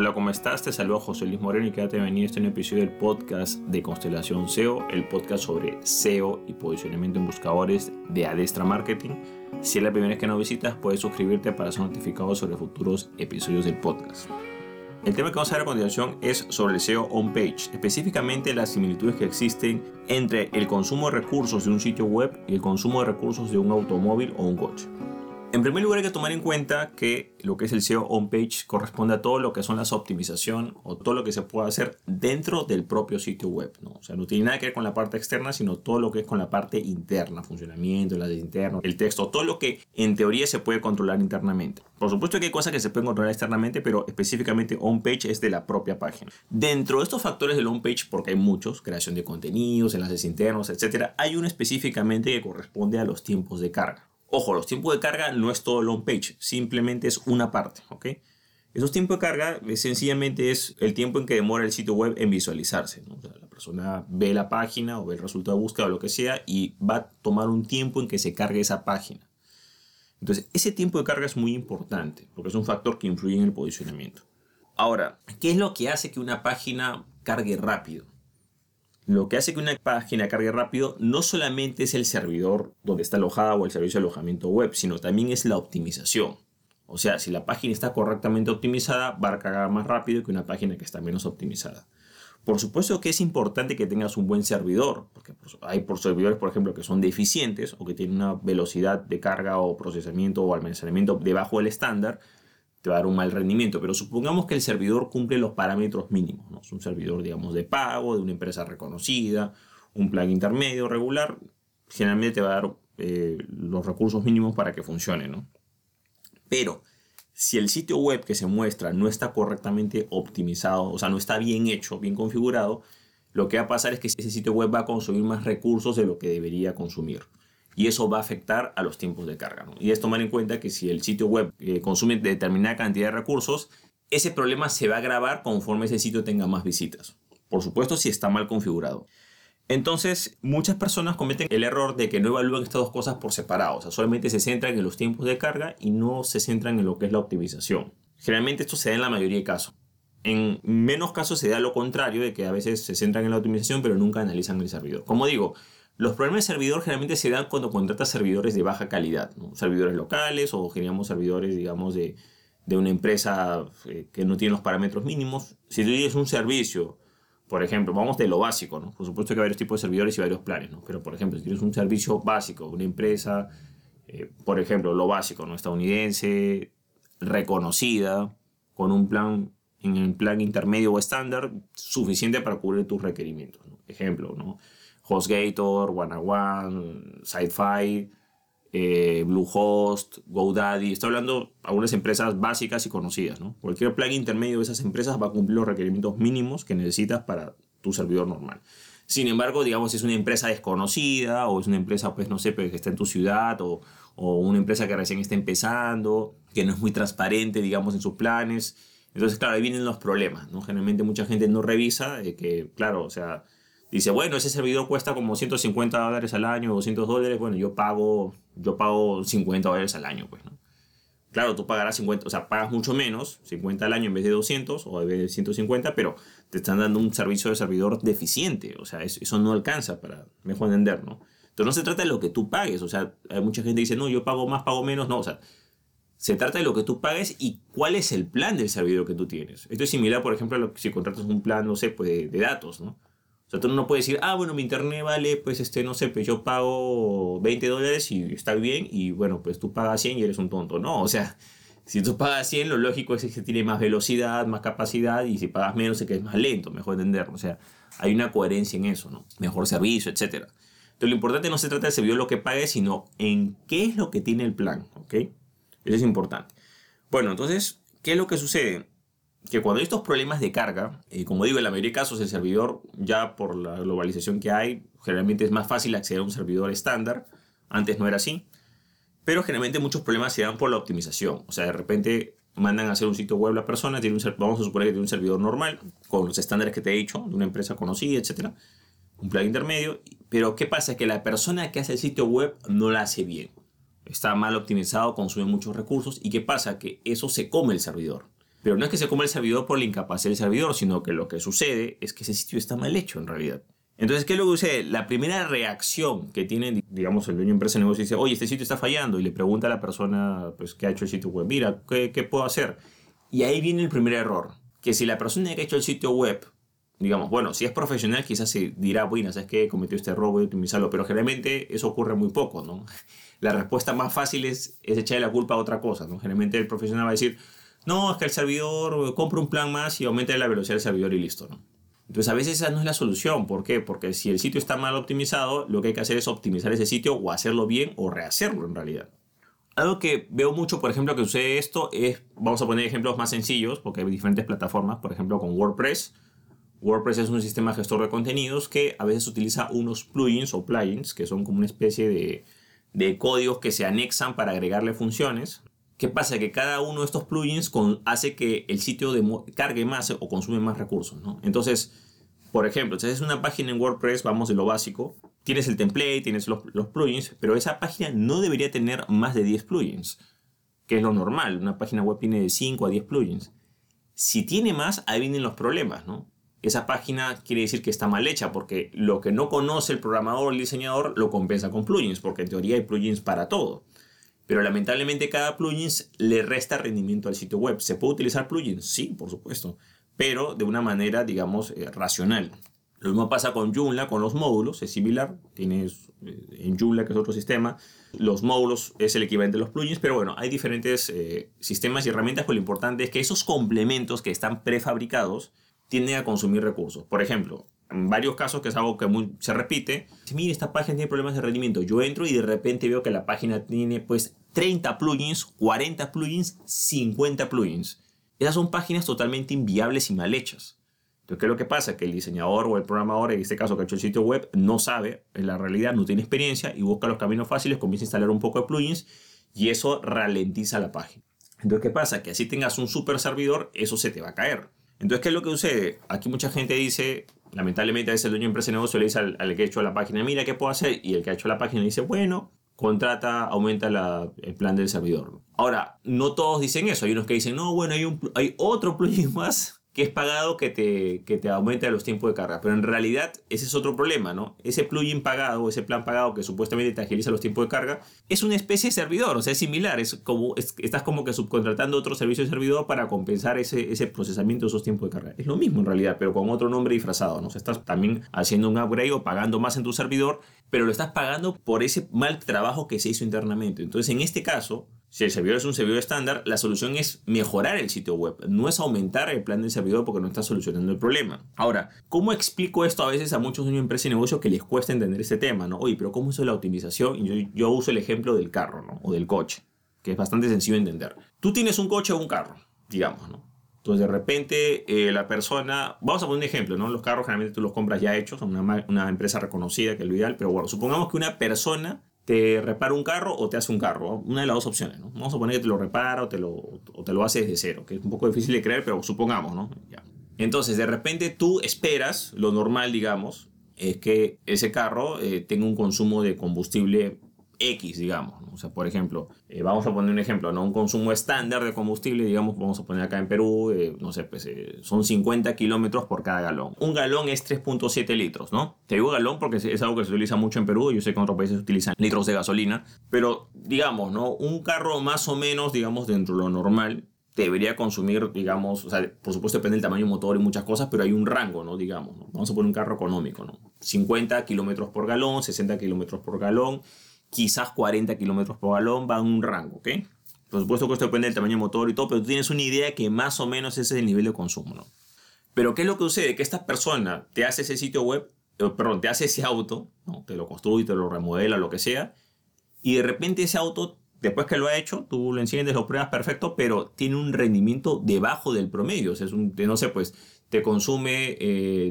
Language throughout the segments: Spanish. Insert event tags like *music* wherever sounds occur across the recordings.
Hola, ¿cómo estás? Te saludo José Luis Moreno y quédate bienvenido a este nuevo episodio del podcast de Constelación SEO, el podcast sobre SEO y posicionamiento en buscadores de Adestra Marketing. Si es la primera vez que nos visitas, puedes suscribirte para ser notificado sobre futuros episodios del podcast. El tema que vamos a ver a continuación es sobre el SEO on-page, específicamente las similitudes que existen entre el consumo de recursos de un sitio web y el consumo de recursos de un automóvil o un coche. En primer lugar hay que tomar en cuenta que lo que es el SEO on-page corresponde a todo lo que son las optimización o todo lo que se puede hacer dentro del propio sitio web. ¿no? O sea, no tiene nada que ver con la parte externa, sino todo lo que es con la parte interna, funcionamiento, las interno, el texto, todo lo que en teoría se puede controlar internamente. Por supuesto que hay cosas que se pueden controlar externamente, pero específicamente on-page es de la propia página. Dentro de estos factores del on-page, porque hay muchos, creación de contenidos, enlaces internos, etc., hay uno específicamente que corresponde a los tiempos de carga. Ojo, los tiempos de carga no es todo el on page, simplemente es una parte, ¿ok? Esos tiempos de carga eh, sencillamente es el tiempo en que demora el sitio web en visualizarse. O la persona ve la página o ve el resultado de búsqueda o lo que sea y va a tomar un tiempo en que se cargue esa página. Entonces, ese tiempo de carga es muy importante porque es un factor que influye en el posicionamiento. Ahora, ¿qué es lo que hace que una página cargue rápido? Lo que hace que una página cargue rápido no solamente es el servidor donde está alojada o el servicio de alojamiento web, sino también es la optimización. O sea, si la página está correctamente optimizada, va a cargar más rápido que una página que está menos optimizada. Por supuesto que es importante que tengas un buen servidor, porque hay por servidores, por ejemplo, que son deficientes o que tienen una velocidad de carga o procesamiento o almacenamiento debajo del estándar, te va a dar un mal rendimiento, pero supongamos que el servidor cumple los parámetros mínimos, es un servidor, digamos, de pago, de una empresa reconocida, un plan intermedio regular, generalmente te va a dar eh, los recursos mínimos para que funcione, ¿no? Pero si el sitio web que se muestra no está correctamente optimizado, o sea, no está bien hecho, bien configurado, lo que va a pasar es que ese sitio web va a consumir más recursos de lo que debería consumir y eso va a afectar a los tiempos de carga. Y es tomar en cuenta que si el sitio web eh, consume determinada cantidad de recursos, ese problema se va a agravar conforme ese sitio tenga más visitas. Por supuesto, si está mal configurado. Entonces, muchas personas cometen el error de que no evalúan estas dos cosas por separado. O sea, solamente se centran en los tiempos de carga y no se centran en lo que es la optimización. Generalmente esto se da en la mayoría de casos. En menos casos se da lo contrario, de que a veces se centran en la optimización pero nunca analizan el servidor. Como digo, los problemas de servidor generalmente se dan cuando contratas servidores de baja calidad, servidores locales o generamos servidores, digamos, de, una empresa eh, que no tiene los parámetros mínimos. Si tú tienes un servicio, por ejemplo, vamos de lo básico, ¿no? por supuesto que hay varios tipos de servidores y varios planes, ¿no? pero por ejemplo, si tienes un servicio básico, una empresa, eh, por ejemplo, lo básico, ¿no? estadounidense, reconocida, con un plan en el plan intermedio o estándar suficiente para cubrir tus requerimientos. Ejemplo, ¿no? HostGator, One, SideFi, eh, Bluehost, GoDaddy. Estoy hablando de algunas empresas básicas y conocidas. ¿no? Cualquier plugin intermedio de esas empresas va a cumplir los requerimientos mínimos que necesitas para tu servidor normal. Sin embargo, digamos, si es una empresa desconocida o es una empresa, pues no sé, que está en tu ciudad o, o una empresa que recién está empezando, que no es muy transparente, digamos, en sus planes. Entonces, claro, ahí vienen los problemas, ¿no? Generalmente mucha gente no revisa que, claro, o sea, dice, bueno, ese servidor cuesta como 150 dólares al año, 200 dólares, bueno, yo pago, yo pago 50 dólares al año, pues, ¿no? Claro, tú pagarás 50, o sea, pagas mucho menos, 50 al año en vez de 200 o en vez de 150, pero te están dando un servicio de servidor deficiente, o sea, eso, no alcanza para mejor entender, ¿no? Entonces no se trata de lo que tú pagues, o sea, hay mucha gente que dice, no, yo pago más, pago menos, no, o sea, se trata de lo que tú pagues y cuál es el plan del servidor que tú tienes. Esto es similar, por ejemplo, a lo que si contratas un plan, no sé, pues de datos, ¿no? O sea, tú no puedes decir, ah, bueno, mi internet vale, pues, este, no sé, pues yo pago 20 dólares y está bien, y bueno, pues tú pagas 100 y eres un tonto. No, o sea, si tú pagas 100, lo lógico es que tiene más velocidad, más capacidad, y si pagas menos es que es más lento, mejor entenderlo. O sea, hay una coherencia en eso, ¿no? Mejor servicio, etc. Entonces, lo importante no se trata de servidor lo que pagues, sino en qué es lo que tiene el plan, ¿ok? Eso es importante. Bueno, entonces, ¿qué es lo que sucede? Que cuando hay estos problemas de carga, eh, como digo, en la mayoría de casos el servidor, ya por la globalización que hay, generalmente es más fácil acceder a un servidor estándar. Antes no era así. Pero generalmente muchos problemas se dan por la optimización. O sea, de repente mandan a hacer un sitio web la persona, tiene vamos a suponer que tiene un servidor normal, con los estándares que te he dicho, de una empresa conocida, etc. Un plugin intermedio. Pero ¿qué pasa? Que la persona que hace el sitio web no la hace bien. Está mal optimizado, consume muchos recursos. ¿Y qué pasa? Que eso se come el servidor. Pero no es que se coma el servidor por la incapacidad del servidor, sino que lo que sucede es que ese sitio está mal hecho en realidad. Entonces, ¿qué es lo que sucede? La primera reacción que tiene, digamos, el dueño de empresa de negocio dice, oye, este sitio está fallando, y le pregunta a la persona pues, que ha hecho el sitio web, mira, ¿qué, ¿qué puedo hacer? Y ahí viene el primer error, que si la persona que ha hecho el sitio web digamos, bueno, si es profesional quizás se dirá, bueno, ¿sabes qué? Cometió este error, voy a optimizarlo, pero generalmente eso ocurre muy poco, ¿no? La respuesta más fácil es, es echarle la culpa a otra cosa, ¿no? Generalmente el profesional va a decir, no, es que el servidor compra un plan más y aumenta la velocidad del servidor y listo. Entonces a veces esa no es la solución, ¿por qué? Porque si el sitio está mal optimizado, lo que hay que hacer es optimizar ese sitio o hacerlo bien o rehacerlo en realidad. Algo que veo mucho, por ejemplo, que sucede esto es, vamos a poner ejemplos más sencillos, porque hay diferentes plataformas, por ejemplo con WordPress, WordPress es un sistema gestor de contenidos que a veces utiliza unos plugins o plugins, que son como una especie de, de códigos que se anexan para agregarle funciones. ¿Qué pasa? Que cada uno de estos plugins hace que el sitio cargue más o consume más recursos. ¿no? Entonces, por ejemplo, si haces una página en WordPress, vamos de lo básico, tienes el template, tienes los, plugins, pero esa página no debería tener más de 10 plugins, que es lo normal. Una página web tiene de 5 a 10 plugins. Si tiene más, ahí vienen los problemas, ¿no? esa página quiere decir que está mal hecha porque lo que no conoce el programador el diseñador lo compensa con plugins, porque en teoría hay plugins para todo. Pero lamentablemente cada plugin le resta rendimiento al sitio web. ¿Se puede utilizar plugins? Sí, por supuesto, pero de una manera, digamos, eh, racional. Lo mismo pasa con Joomla, con los módulos, es similar. Tienes eh, en Joomla, que es otro sistema, los módulos es el equivalente de los plugins, pero bueno, hay diferentes eh, sistemas y herramientas, pero lo importante es que esos complementos que están prefabricados, tiende a consumir recursos. Por ejemplo, varios casos, que es algo que se repite, mire, esta página tiene problemas de rendimiento. Yo entro y de repente veo que la página tiene pues 30 plugins, 40 plugins, 50 plugins. Esas son páginas totalmente inviables y mal hechas. Entonces, ¿qué es lo que pasa? Que el diseñador o el programador, en este caso que ha hecho el sitio web, no sabe, en la realidad no tiene experiencia y busca los caminos fáciles, comienza a instalar un poco de plugins y eso ralentiza la página. Entonces, ¿qué pasa? Que así tengas un super servidor, eso se te va a caer. Entonces, ¿qué es lo que sucede? Aquí mucha gente dice, lamentablemente a veces el dueño de empresa de negocio le dice al, que ha hecho la página, mira, ¿qué puedo hacer? Y el que ha hecho la página dice, bueno, contrata, aumenta el plan del servidor. Ahora, no todos dicen eso. Hay unos que dicen, no, bueno, hay, un, hay otro *laughs* plugin más que es pagado que te, que te aumenta los tiempos de carga. Pero en realidad ese es otro problema, ¿no? Ese plugin pagado, ese plan pagado que supuestamente te agiliza los tiempos de carga, es una especie de servidor, o sea, es similar. Es como, estás como que subcontratando otro servicio de servidor para compensar ese, ese procesamiento de esos tiempos de carga. Es lo mismo en realidad, pero con otro nombre disfrazado, ¿no? O sea, estás también haciendo un upgrade o pagando más en tu servidor, pero lo estás pagando por ese mal trabajo que se hizo internamente. Entonces, en este caso, si el servidor es un servidor estándar, la solución es mejorar el sitio web, no es aumentar el plan del servidor porque no está solucionando el problema. Ahora, ¿cómo explico esto a veces a muchos dueños de empresa y negocio que les cuesta entender este tema? ¿no? Oye, pero ¿cómo uso la optimización? Yo, yo uso el ejemplo del carro ¿no? o del coche, que es bastante sencillo de entender. Tú tienes un coche o un carro, digamos, ¿no? Entonces de repente eh, la persona, vamos a poner un ejemplo, ¿no? Los carros generalmente tú los compras ya hechos, una, una empresa reconocida que es lo ideal, pero bueno, supongamos que una persona te repara un carro o te hace un carro. Una de las dos opciones, ¿no? Vamos a poner que te lo repara o te lo, o te lo hace desde cero, que es un poco difícil de creer, pero supongamos, ¿no? Entonces, de repente tú esperas, lo normal, digamos, es que ese carro eh, tenga un consumo de combustible X, digamos. O sea, por ejemplo, eh, vamos a poner un ejemplo, ¿no? Un consumo estándar de combustible, digamos, vamos a poner acá en Perú, eh, no sé, pues eh, son 50 kilómetros por cada galón. Un galón es 3.7 litros, ¿no? Te digo galón porque es algo que se utiliza mucho en Perú, yo sé que en otros países se utilizan litros de gasolina, pero digamos, ¿no? Un carro más o menos, digamos, dentro de lo normal, debería consumir, digamos, o sea, por supuesto depende del tamaño del motor y muchas cosas, pero hay un rango, ¿no? Digamos, ¿no? Vamos a poner un carro económico, ¿no? 50 kilómetros por galón, 60 kilómetros por galón, quizás 40 kilómetros por galón, va en un rango, ¿ok? Por supuesto que esto depende del tamaño del motor y todo, pero tú tienes una idea que más o menos ese es el nivel de consumo, ¿no? Pero ¿qué es lo que sucede? Que esta persona te hace ese sitio web, eh, perdón, te hace ese auto, ¿no? te lo construye, te lo remodela, lo que sea, y de repente ese auto, después que lo ha hecho, tú lo enciendes, lo pruebas perfecto, pero tiene un rendimiento debajo del promedio, o sea, es un, no sé, pues te consume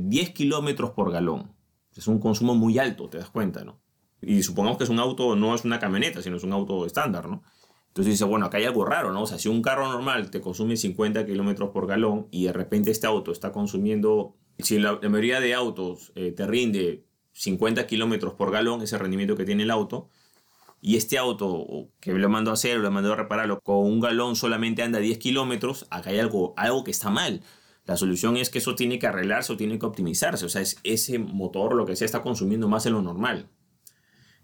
10 eh, kilómetros por galón. Es un consumo muy alto, te das cuenta, ¿no? Y supongamos que es un auto, no es una camioneta, sino es un auto estándar, ¿no? Entonces dice, bueno, acá hay algo raro, ¿no? O sea, si un carro normal te consume 50 kilómetros por galón y de repente este auto está consumiendo, si la, mayoría de autos eh, te rinde 50 kilómetros por galón, ese rendimiento que tiene el auto, y este auto que lo mandó a hacer, lo mandó a repararlo, con un galón solamente anda 10 kilómetros, acá hay algo, algo que está mal. La solución es que eso tiene que arreglarse o tiene que optimizarse. O sea, es ese motor, lo que sea, está consumiendo más de lo normal.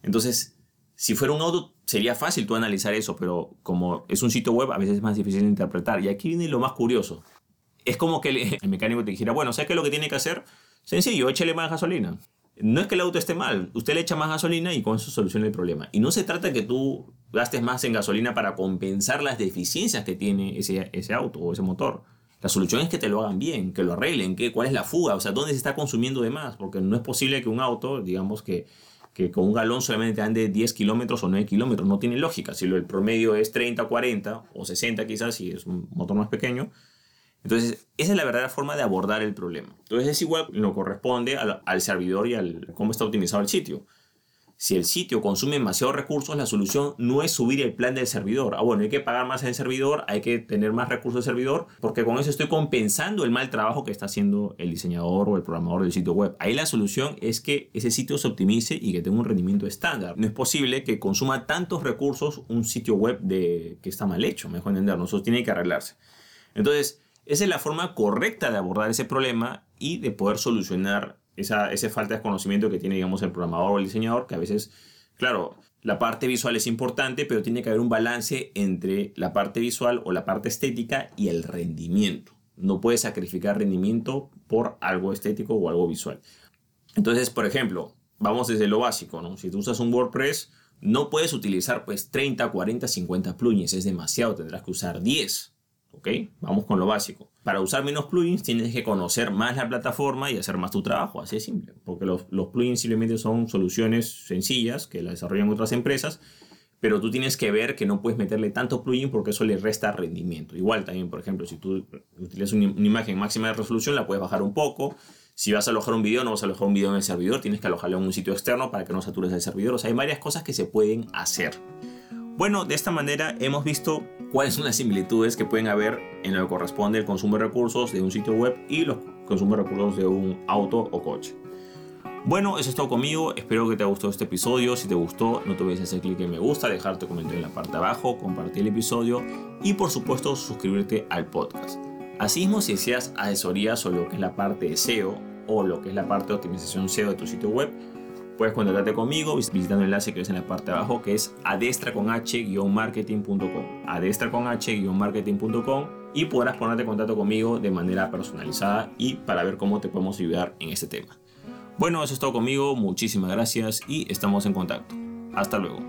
Entonces, si fuera un auto, sería fácil tú analizar eso, pero como es un sitio web, a veces es más difícil de interpretar. Y aquí viene lo más curioso. Es como que el, *laughs* mecánico te dijera, bueno, ¿sabes qué es lo que tiene que hacer? Sencillo, échale más gasolina. No es que el auto esté mal, usted le echa más gasolina y con eso soluciona el problema. Y no se trata de que tú gastes más en gasolina para compensar las deficiencias que tiene ese, ese auto o ese motor. La solución es que te lo hagan bien, que lo arreglen, que, cuál es la fuga, o sea, dónde se está consumiendo de más, porque no es posible que un auto, digamos que, que con un galón solamente ande 10 kilómetros o 9 kilómetros, no tiene lógica. Si el promedio es 30, 40 o 60 quizás, si es un motor más pequeño, entonces, esa es la verdadera forma de abordar el problema. Entonces, es igual lo corresponde al, al servidor y al cómo está optimizado el sitio. Si el sitio consume demasiados recursos, la solución no es subir el plan del servidor. Ah, bueno, hay que pagar más en el servidor, hay que tener más recursos del servidor, porque con eso estoy compensando el mal trabajo que está haciendo el diseñador o el programador del sitio web. Ahí la solución es que ese sitio se optimice y que tenga un rendimiento estándar. No es posible que consuma tantos recursos un sitio web de, que está mal hecho, mejor entender, eso tiene que arreglarse. Entonces, esa es la forma correcta de abordar ese problema y de poder solucionar esa, esa falta de conocimiento que tiene, digamos, el programador o el diseñador, que a veces, claro, la parte visual es importante, pero tiene que haber un balance entre la parte visual o la parte estética y el rendimiento. No puedes sacrificar rendimiento por algo estético o algo visual. Entonces, por ejemplo, vamos desde lo básico, ¿no? Si tú usas un WordPress, no puedes utilizar pues 30, 40, 50 plugins, es demasiado, tendrás que usar 10 ¿ok? Vamos con lo básico. Para usar menos plugins tienes que conocer más la plataforma y hacer más tu trabajo, así de simple. Porque los, los plugins simplemente son soluciones sencillas que las desarrollan otras empresas, pero tú tienes que ver que no puedes meterle tanto plugin porque eso le resta rendimiento. Igual también, por ejemplo, si tú utilizas una, una imagen máxima de resolución, la puedes bajar un poco. Si vas a alojar un video, no vas a alojar un video en el servidor, tienes que alojarlo en un sitio externo para que no satures el servidor. O sea, hay varias cosas que se pueden hacer. Bueno, de esta manera hemos visto cuáles son las similitudes que pueden haber en lo que corresponde al consumo de recursos de un sitio web y los consumos de recursos de un auto o coche. Bueno, eso es todo conmigo. Espero que te haya gustado este episodio. Si te gustó, no te olvides hacer clic en me gusta, dejarte comentario en la parte de abajo, compartir el episodio y por supuesto suscribirte al podcast. Asimismo, si deseas asesoría sobre lo que es la parte de SEO o lo que es la parte de optimización SEO de tu sitio web, Puedes contactarte conmigo visitando el enlace que ves en la parte de abajo que es adestraconh-marketing.com adestraconh-marketing.com y podrás ponerte en contacto conmigo de manera personalizada y para ver cómo te podemos ayudar en este tema. Bueno, eso es todo conmigo, muchísimas gracias y estamos en contacto. Hasta luego.